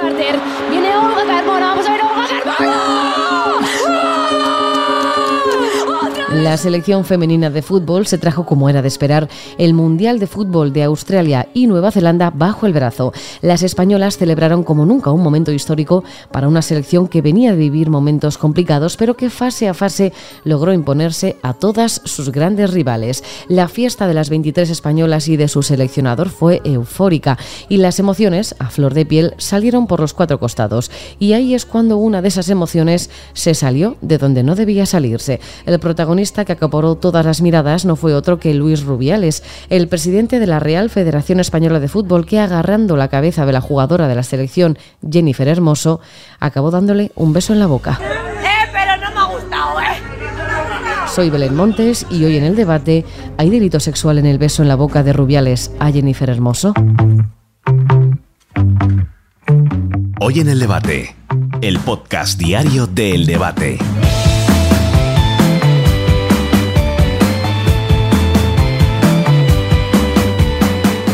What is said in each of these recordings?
Carter, viene Olga Carmona, vamos a ver Olga Carmona. La selección femenina de fútbol se trajo, como era de esperar, el Mundial de Fútbol de Australia y Nueva Zelanda bajo el brazo. Las españolas celebraron como nunca un momento histórico para una selección que venía de vivir momentos complicados, pero que fase a fase logró imponerse a todas sus grandes rivales. La fiesta de las 23 españolas y de su seleccionador fue eufórica y las emociones, a flor de piel, salieron por los cuatro costados. Y ahí es cuando una de esas emociones se salió de donde no debía salirse. El protagonista que acaparó todas las miradas no fue otro que Luis Rubiales, el presidente de la Real Federación Española de Fútbol, que agarrando la cabeza de la jugadora de la selección, Jennifer Hermoso, acabó dándole un beso en la boca. ¡Eh, pero no me ha gustado, eh! Soy Belén Montes y hoy en el debate, ¿hay delito sexual en el beso en la boca de Rubiales a Jennifer Hermoso? Hoy en el debate, el podcast diario del debate.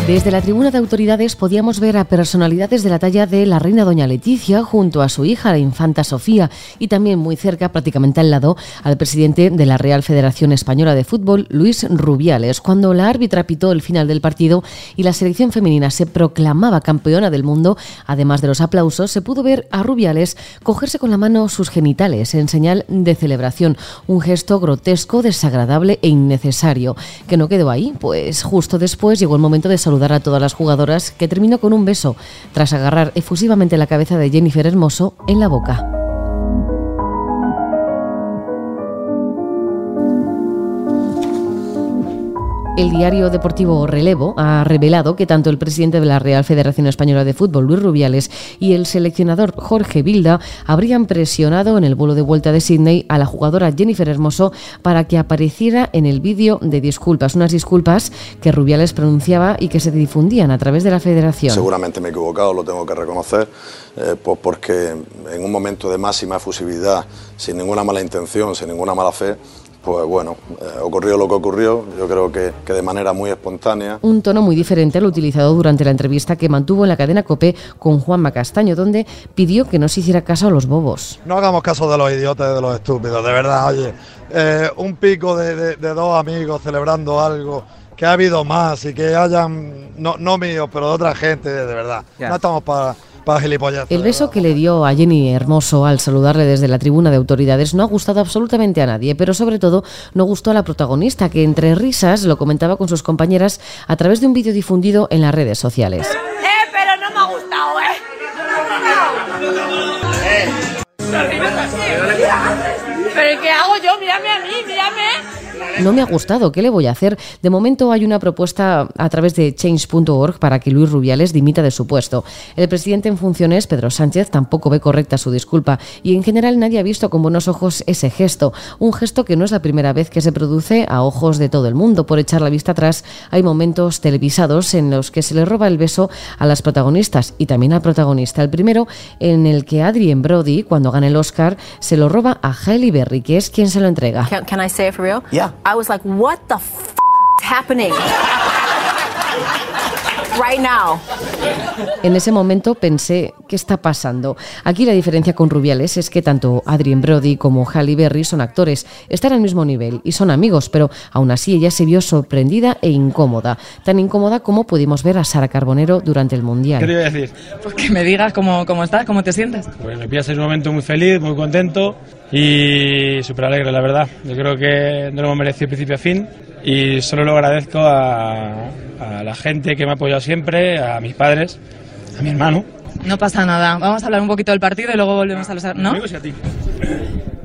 Desde la tribuna de autoridades podíamos ver a personalidades de la talla de la reina doña Leticia junto a su hija, la infanta Sofía, y también muy cerca, prácticamente al lado, al presidente de la Real Federación Española de Fútbol, Luis Rubiales. Cuando la árbitra pitó el final del partido y la selección femenina se proclamaba campeona del mundo, además de los aplausos, se pudo ver a Rubiales cogerse con la mano sus genitales en señal de celebración, un gesto grotesco, desagradable e innecesario. Que no quedó ahí, pues justo después llegó el momento de saludar a todas las jugadoras, que terminó con un beso, tras agarrar efusivamente la cabeza de Jennifer Hermoso en la boca. El diario deportivo Relevo ha revelado que tanto el presidente de la Real Federación Española de Fútbol, Luis Rubiales, y el seleccionador Jorge Vilda habrían presionado en el vuelo de vuelta de Sydney a la jugadora Jennifer Hermoso para que apareciera en el vídeo de disculpas, unas disculpas que Rubiales pronunciaba y que se difundían a través de la federación. Seguramente me he equivocado, lo tengo que reconocer, eh, pues porque en un momento de máxima efusividad, sin ninguna mala intención, sin ninguna mala fe, pues bueno, eh, ocurrió lo que ocurrió, yo creo que, que, de manera muy espontánea. Un tono muy diferente al utilizado durante la entrevista que mantuvo en la cadena COPE con Juanma Castaño, donde pidió que no se hiciera caso a los bobos. No hagamos caso de los idiotas y de los estúpidos, de verdad, oye, eh, un pico de, de, de, dos amigos celebrando algo, que ha habido más y que hayan, no, no míos, pero de otra gente, de, verdad. Yeah. No estamos para el beso que le dio a Jenny Hermoso al saludarle desde la tribuna de autoridades no ha gustado absolutamente a nadie, pero sobre todo no gustó a la protagonista, que entre risas lo comentaba con sus compañeras a través de un vídeo difundido en las redes sociales. ¡Eh, pero no me ha gustado, eh! ¿Pero qué hago yo? Mírame a mí, mírame. No me ha gustado, ¿qué le voy a hacer? De momento hay una propuesta a través de change.org para que Luis Rubiales dimita de su puesto. El presidente en funciones, Pedro Sánchez, tampoco ve correcta su disculpa y en general nadie ha visto con buenos ojos ese gesto, un gesto que no es la primera vez que se produce a ojos de todo el mundo. Por echar la vista atrás, hay momentos televisados en los que se le roba el beso a las protagonistas y también al protagonista. El primero en el que Adrien Brody, cuando gana el Oscar, se lo roba a Halle Berry, que es quien se lo entrega. Can, can I say it for real? Yeah. I was like, what the f is happening? right now. En ese momento pensé, ¿qué está pasando? Aquí la diferencia con Rubiales es que tanto Adrien Brody como Halle Berry son actores, están al mismo nivel y son amigos, pero aún así ella se vio sorprendida e incómoda, tan incómoda como pudimos ver a Sara Carbonero durante el Mundial. ¿Qué te iba a decir? Pues que me digas cómo, cómo estás, cómo te sientes. Pues me pillas en un momento muy feliz, muy contento y súper alegre, la verdad. Yo creo que no lo hemos merecido principio a fin y solo lo agradezco a, a la gente que me ha apoyado siempre, a mis padres, a mi hermano. No pasa nada. Vamos a hablar un poquito del partido y luego volvemos a los... ¿No? Amigos y a ti.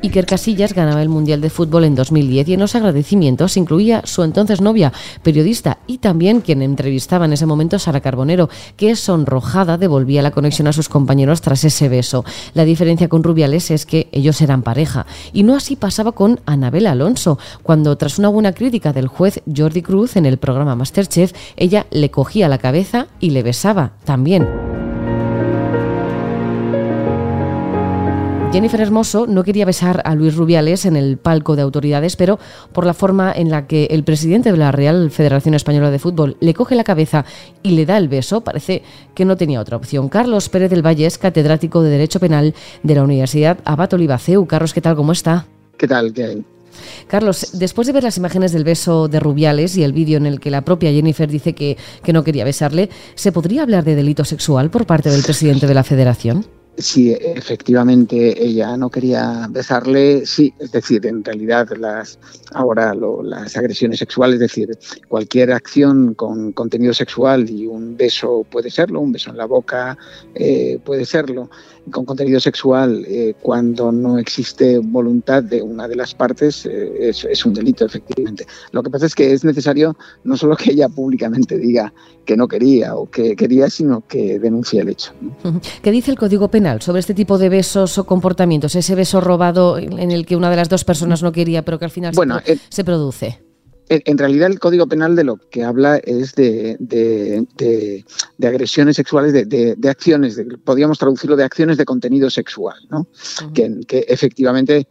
Iker Casillas ganaba el Mundial de Fútbol en 2010 y en los agradecimientos incluía su entonces novia, periodista y también quien entrevistaba en ese momento Sara Carbonero, que sonrojada devolvía la conexión a sus compañeros tras ese beso. La diferencia con Rubiales es que ellos eran pareja y no así pasaba con Anabel Alonso, cuando tras una buena crítica del juez Jordi Cruz en el programa Masterchef, ella le cogía la cabeza y le besaba también. Jennifer Hermoso no quería besar a Luis Rubiales en el palco de autoridades, pero por la forma en la que el presidente de la Real Federación Española de Fútbol le coge la cabeza y le da el beso, parece que no tenía otra opción. Carlos Pérez del Valle es catedrático de Derecho Penal de la Universidad Abat Olivaceu. Carlos, ¿qué tal? ¿Cómo está? ¿Qué tal? ¿Qué hay? Carlos, después de ver las imágenes del beso de Rubiales y el vídeo en el que la propia Jennifer dice que, que no quería besarle, ¿se podría hablar de delito sexual por parte del presidente de la federación? Si efectivamente ella no quería besarle, sí, es decir, en realidad las ahora las agresiones sexuales, es decir, cualquier acción con contenido sexual y un beso puede serlo, un beso en la boca eh, puede serlo, con contenido sexual eh, cuando no existe voluntad de una de las partes eh, es, es, un delito, efectivamente. Lo que pasa es que es necesario no solo que ella públicamente diga que no quería o que quería, sino que denuncie el hecho. ¿Qué dice el Código Penal sobre este tipo de besos o comportamientos? Ese beso robado en el que una de las dos personas no quería, pero que al final bueno, se, se produce en realidad el Código Penal de lo que habla es de, de, de, agresiones sexuales, de, acciones, podríamos traducirlo de acciones de contenido sexual, ¿no? que, que, efectivamente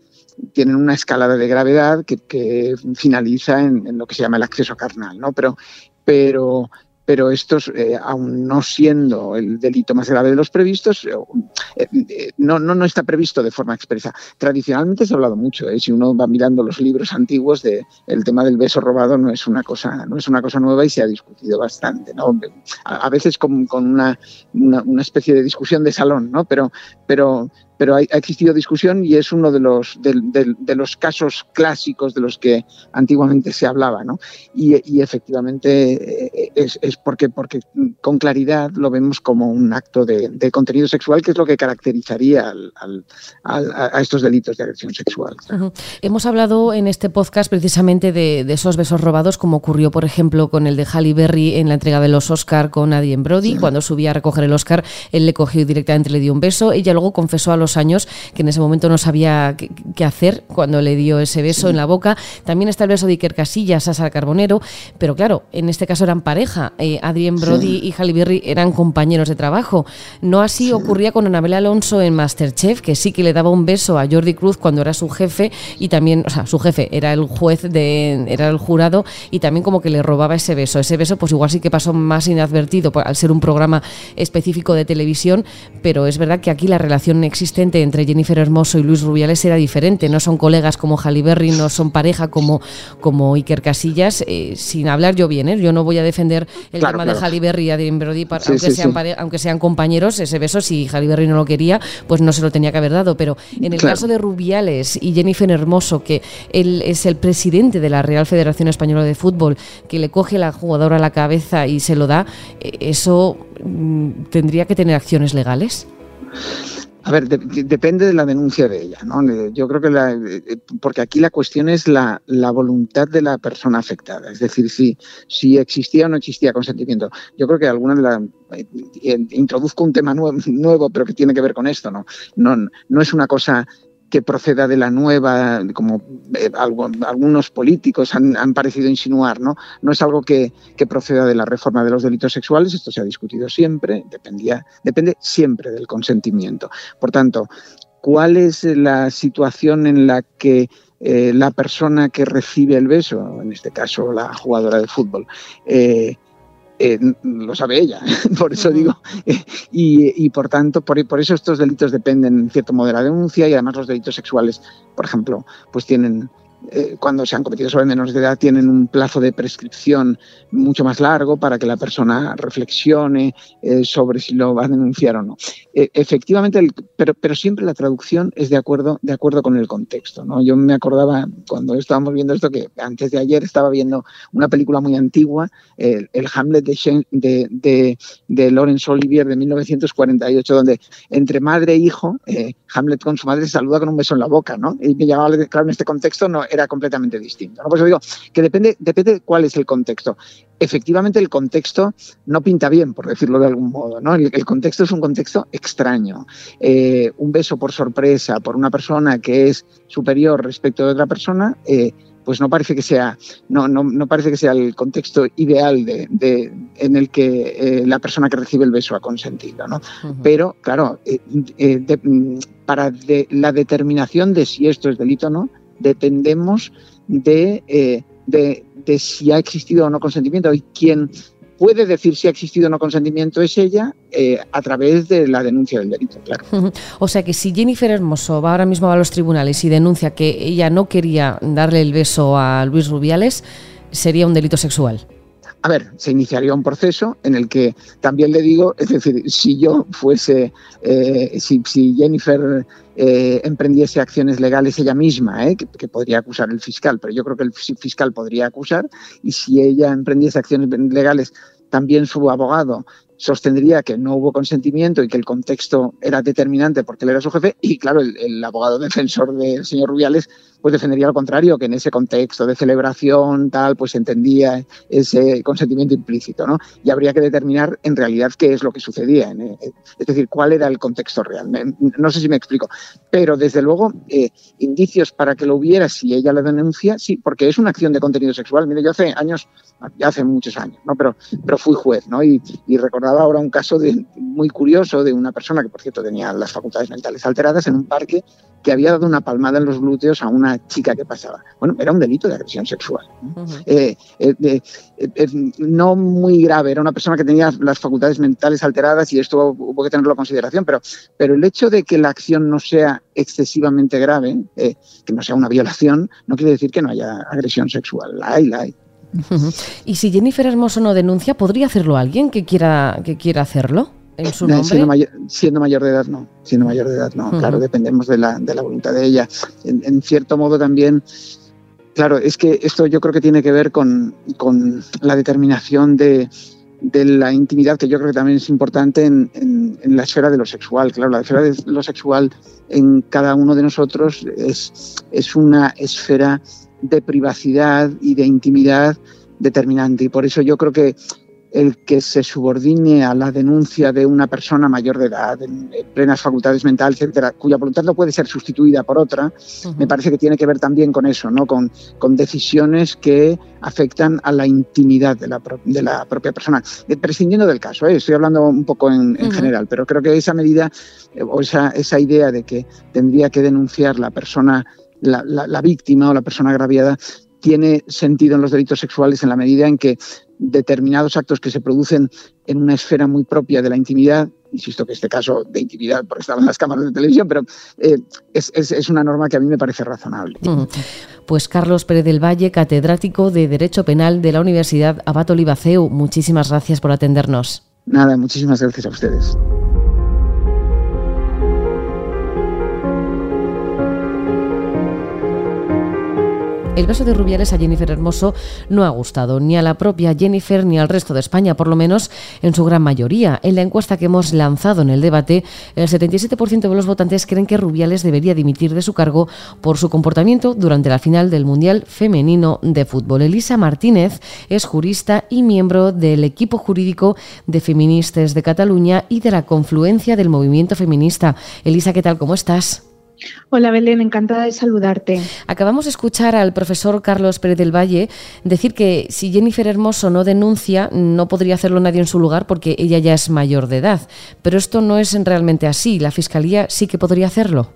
tienen una escalada de gravedad que, que finaliza en, en, lo que se llama el acceso carnal, ¿no? Pero, pero pero estos, eh, no siendo el delito más grave de los previstos, eh, eh, no, no, no, está previsto de forma expresa. Tradicionalmente se ha hablado mucho, si uno va mirando los libros antiguos, de, el tema del beso robado no es una cosa, no es una cosa nueva y se ha discutido bastante. ¿no? A, a veces con, con una, una, una, especie de discusión de salón, ¿no? pero, pero pero ha, existido discusión y es uno de los, de, de, de, los casos clásicos de los que antiguamente se hablaba. ¿no? Y, y, efectivamente eh, es, es, porque, porque con claridad lo vemos como un acto de, de contenido sexual, que es lo que caracterizaría al, al, al, a estos delitos de agresión sexual. Uh -huh. Hemos hablado en este podcast precisamente de, de, esos besos robados, como ocurrió, por ejemplo, con el de Halle Berry en la entrega de los Oscar con Adrien Brody. Sí. Cuando subía a recoger el Oscar, él le cogió directamente, le dio un beso. Ella luego confesó a los años que en ese momento no sabía qué, qué hacer cuando le dio ese beso sí. en la boca. También está el beso de Iker Casillas a Sara Carbonero, pero claro, en este caso eran pareja. Eh, Adrien Brody sí. y Halle Berry eran compañeros de trabajo. No así sí. ocurría con Anabel Alonso en Masterchef, que sí que le daba un beso a Jordi Cruz cuando era su jefe y también, o sea, su jefe era el juez de, era el jurado y también como que le robaba ese beso. Ese beso, pues igual sí que pasó más inadvertido al ser un programa específico de televisión, pero es verdad que aquí la relación existente entre Jennifer Hermoso y Luis Rubiales era diferente. No son colegas como Halle Berry, no son pareja como, como Iker Casillas. Eh, sin hablar yo bien, ¿eh? yo no voy a defender el claro, tema claro. de Halle Berry y Adrien Brody, para, sí, aunque, sí, sean sí. aunque sean compañeros. Ese beso, si Halle Berry no lo quería, pues no se lo tenía que haber dado. Pero en el claro. caso de Rubiales y Jennifer Hermoso, que él es el presidente de la Real Federación Española de Fútbol, que le coge la jugadora a la cabeza y se lo da, eh, ¿eso mm, tendría que tener acciones legales? A ver, de, depende de la denuncia de ella, ¿no? Yo creo que la, porque aquí la cuestión es la, voluntad de la persona afectada, es decir, si, si existía o no existía consentimiento. Yo creo que alguna de las introduzco un tema nuevo, nuevo, pero que tiene que ver con esto, ¿no? No, no es una cosa que proceda de la nueva, como eh, algunos políticos han, han, parecido insinuar, ¿no? No es algo que, que, proceda de la reforma de los delitos sexuales, esto se ha discutido siempre, dependía, depende siempre del consentimiento. Por tanto, ¿cuál es la situación en la que eh, la persona que recibe el beso, en este caso la jugadora de fútbol, eh, eh, lo sabe ella, por eso digo, eh, y, y, por tanto, por, por, eso estos delitos dependen en cierto modo de la denuncia y además los delitos sexuales, por ejemplo, pues tienen eh, cuando se han cometido sobre menores de edad tienen un plazo de prescripción mucho más largo para que la persona reflexione eh, sobre si lo va a denunciar o no. Eh, efectivamente, pero, siempre la traducción es de acuerdo, de acuerdo con el contexto. ¿no? Yo me acordaba cuando estábamos viendo esto que antes de ayer estaba viendo una película muy antigua, el, Hamlet de, de, de, de, Laurence Olivier de 1948, donde entre madre e hijo, Hamlet con su madre se saluda con un beso en la boca. ¿no? Y me llamaba claro en este contexto no era completamente distinto. ¿no? Por eso digo que depende, depende de cuál es el contexto. Efectivamente, el contexto no pinta bien, por decirlo de algún modo. ¿no? El, el contexto es un contexto extraño. Eh, un beso por sorpresa por una persona que es superior respecto de otra persona, eh, pues no parece que sea, no, no, no parece que sea el contexto ideal de, de en el que eh, la persona que recibe el beso ha consentido. ¿no? Pero, claro, eh, eh, de, mm, para de, la determinación de si esto es delito o no, dependemos de, eh, de, de si ha existido o no consentimiento y quién puede decir si ha existido o no consentimiento es ella eh, a través de la denuncia del delito, claro. O sea que si Jennifer Hermoso va ahora mismo a los tribunales y denuncia que ella no quería darle el beso a Luis Rubiales, sería un delito sexual. A ver, se iniciaría un proceso en el que también le digo, es decir, si yo fuese, eh, si, Jennifer eh, emprendiese acciones legales ella misma, eh, que, podría acusar el fiscal, pero yo creo que el fiscal podría acusar, y si ella emprendiese acciones legales, también su abogado sostendría que no hubo consentimiento y que el contexto era determinante porque él era su jefe, y claro, el abogado defensor del señor Rubiales pues defendería al contrario, que en ese contexto de celebración, tal, pues entendía ese consentimiento implícito, ¿no? Y habría que determinar en realidad qué es lo que sucedía, ¿eh? es decir, cuál era el contexto real. No sé si me explico, pero desde luego, eh, indicios para que lo hubiera si ella lo denuncia, sí, porque es una acción de contenido sexual. Mire, yo hace años, ya hace muchos años, ¿no? Pero, pero fui juez, ¿no? Y, recordaba ahora un caso muy curioso de una persona que, por cierto, tenía las facultades mentales alteradas en un parque que había dado una palmada en los glúteos a una chica que pasaba. Bueno, era un delito de agresión sexual. Uh -huh. eh, eh, eh, no muy grave, era una persona que tenía las facultades mentales alteradas y esto hubo que tenerlo en consideración, pero, pero el hecho de que la acción no sea excesivamente grave, que no sea una violación, no quiere decir que no haya agresión sexual. La hay, la hay. Uh -huh. Y si Jennifer Hermoso no denuncia, ¿podría hacerlo alguien que quiera, que quiera hacerlo? En su nombre? Siendo mayor, siendo mayor de edad, no. Siendo mayor de edad, no. Uh -huh. Claro, dependemos de la, de la voluntad de ella. En, en, cierto modo también, claro, es que esto yo creo que tiene que ver con, con la determinación de, de, la intimidad, que yo creo que también es importante en, en, en, la esfera de lo sexual. Claro, la esfera de lo sexual en cada uno de nosotros es, es una esfera de privacidad y de intimidad determinante. Y por eso yo creo que el que se subordine a la denuncia de una persona mayor de edad, en, plenas facultades mentales, etcétera, cuya voluntad no puede ser sustituida por otra, uh -huh. me parece que tiene que ver también con eso, ¿no? con, con decisiones que afectan a la intimidad de la, de la propia persona. Eh, prescindiendo del caso, ¿eh? estoy hablando un poco en, en uh -huh. general, pero creo que esa medida eh, o esa, esa idea de que tendría que denunciar la persona, la, la, la víctima o la persona agraviada, tiene sentido en los delitos sexuales en la medida en que determinados actos que se producen en una esfera muy propia de la intimidad, insisto que este caso de intimidad, porque estaban las cámaras de televisión, pero eh, es, es, es, una norma que a mí me parece razonable. -huh. Pues Carlos Pérez del Valle, catedrático de Derecho Penal de la Universidad Abato Libaceu, muchísimas gracias por atendernos. Nada, muchísimas gracias a ustedes. El beso de Rubiales a Jennifer Hermoso no ha gustado ni a la propia Jennifer ni al resto de España, por lo menos en su gran mayoría. En la encuesta que hemos lanzado en el debate, el 77% de los votantes creen que Rubiales debería dimitir de su cargo por su comportamiento durante la final del Mundial Femenino de Fútbol. Elisa Martínez es jurista y miembro del equipo jurídico de Feministas de Cataluña y de la confluencia del movimiento feminista. Elisa, ¿qué tal? ¿Cómo estás? Hola Belén, encantada de saludarte. Acabamos de escuchar al profesor Carlos Pérez del Valle decir que si Jennifer Hermoso no denuncia, no podría hacerlo nadie en su lugar porque ella ya es mayor de edad. Pero esto no es realmente así. La Fiscalía sí que podría hacerlo.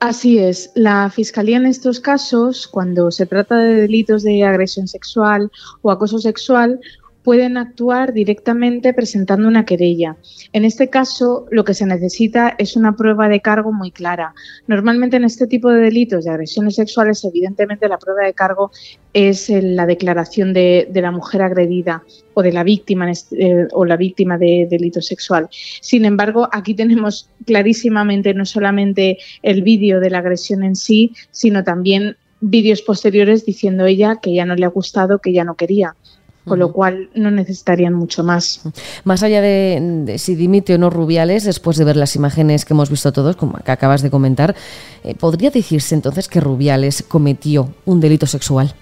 Así es, la Fiscalía en estos casos, cuando se trata de delitos de agresión sexual o acoso sexual, pueden actuar directamente presentando una querella. En este caso, lo que se necesita es una prueba de cargo muy clara. Normalmente en este tipo de delitos de agresiones sexuales, evidentemente la prueba de cargo es la declaración de, de la mujer agredida o de la víctima eh, o la víctima de delito sexual. Sin embargo, aquí tenemos clarísimamente no solamente el vídeo de la agresión en sí, sino también vídeos posteriores diciendo ella que ya no le ha gustado, que ya no quería con lo cual no necesitarían mucho más. Más allá de, de, si dimite o no Rubiales, después de ver las imágenes que hemos visto todos, como que acabas de comentar, eh, ¿podría decirse entonces que Rubiales cometió un delito sexual?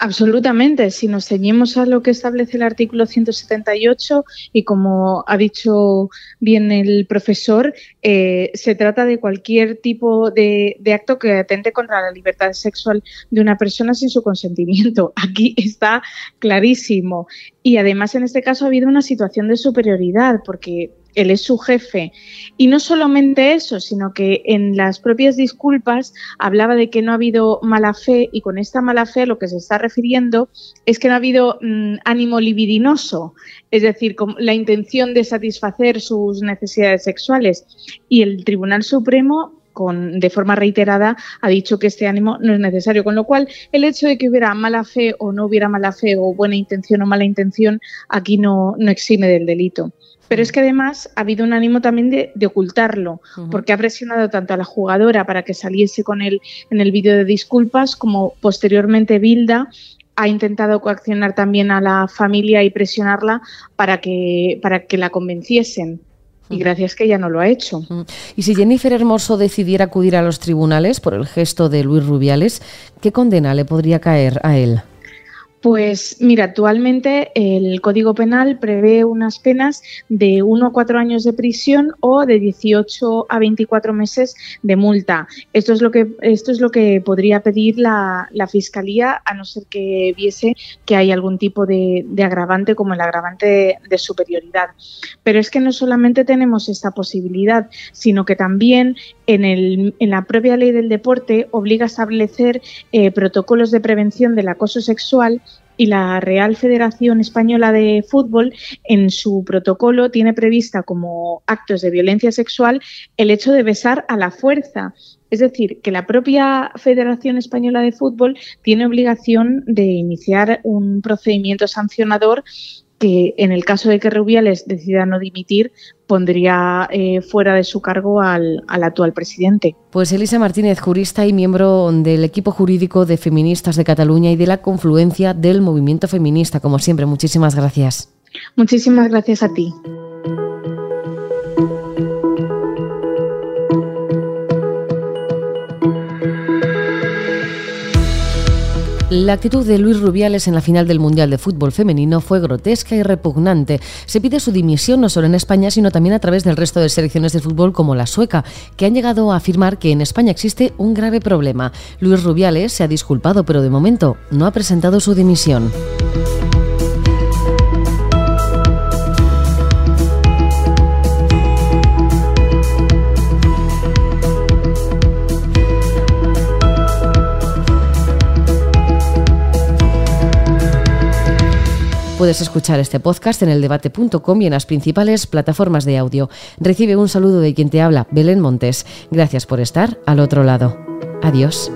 Absolutamente. Si nos ceñimos a lo que establece el artículo 178 y como ha dicho bien el profesor, eh, se trata de cualquier tipo de, de, acto que atente contra la libertad sexual de una persona sin su consentimiento. Aquí está clarísimo. Y además en este caso ha habido una situación de superioridad porque él es su jefe. Y no solamente eso, sino que en las propias disculpas hablaba de que no ha habido mala fe y con esta mala fe lo que se está refiriendo es que no ha habido mmm, ánimo libidinoso, es decir, con la intención de satisfacer sus necesidades sexuales. Y el Tribunal Supremo con, de forma reiterada ha dicho que este ánimo no es necesario, con lo cual el hecho de que hubiera mala fe o no hubiera mala fe o buena intención o mala intención aquí no, no exime del delito. Pero es que además ha habido un ánimo también de, de ocultarlo, uh -huh. porque ha presionado tanto a la jugadora para que saliese con él en el vídeo de disculpas, como posteriormente Bilda ha intentado coaccionar también a la familia y presionarla para que, para que la convenciesen. Y gracias que ella no lo ha hecho. Y si Jennifer Hermoso decidiera acudir a los tribunales por el gesto de Luis Rubiales, ¿qué condena le podría caer a él? Pues mira, actualmente el Código Penal prevé unas penas de 1 a 4 años de prisión o de 18 a 24 meses de multa. Esto es lo que, esto es lo que podría pedir la, Fiscalía, a no ser que viese que hay algún tipo de, agravante como el agravante de, superioridad. Pero es que no solamente tenemos esta posibilidad, sino que también en, el, en la propia ley del deporte obliga a establecer eh, protocolos de prevención del acoso sexual y la Real Federación Española de Fútbol en su protocolo tiene prevista como actos de violencia sexual el hecho de besar a la fuerza. Es decir, que la propia Federación Española de Fútbol tiene obligación de iniciar un procedimiento sancionador que en el caso de que Rubiales decida no dimitir, pondría eh, fuera de su cargo al, al, actual presidente. Pues Elisa Martínez, jurista y miembro del equipo jurídico de Feministas de Cataluña y de la confluencia del movimiento feminista. Como siempre, muchísimas gracias. Muchísimas gracias a ti. La actitud de Luis Rubiales en la final del Mundial de Fútbol Femenino fue grotesca y repugnante. Se pide su dimisión no solo en España, sino también a través del resto de selecciones de fútbol como la sueca, que han llegado a afirmar que en España existe un grave problema. Luis Rubiales se ha disculpado, pero de momento no ha presentado su dimisión. Puedes escuchar este podcast en eldebate.com y en las principales plataformas de audio. Recibe un saludo de quien te habla, Belén Montes. Gracias por estar al otro lado. Adiós.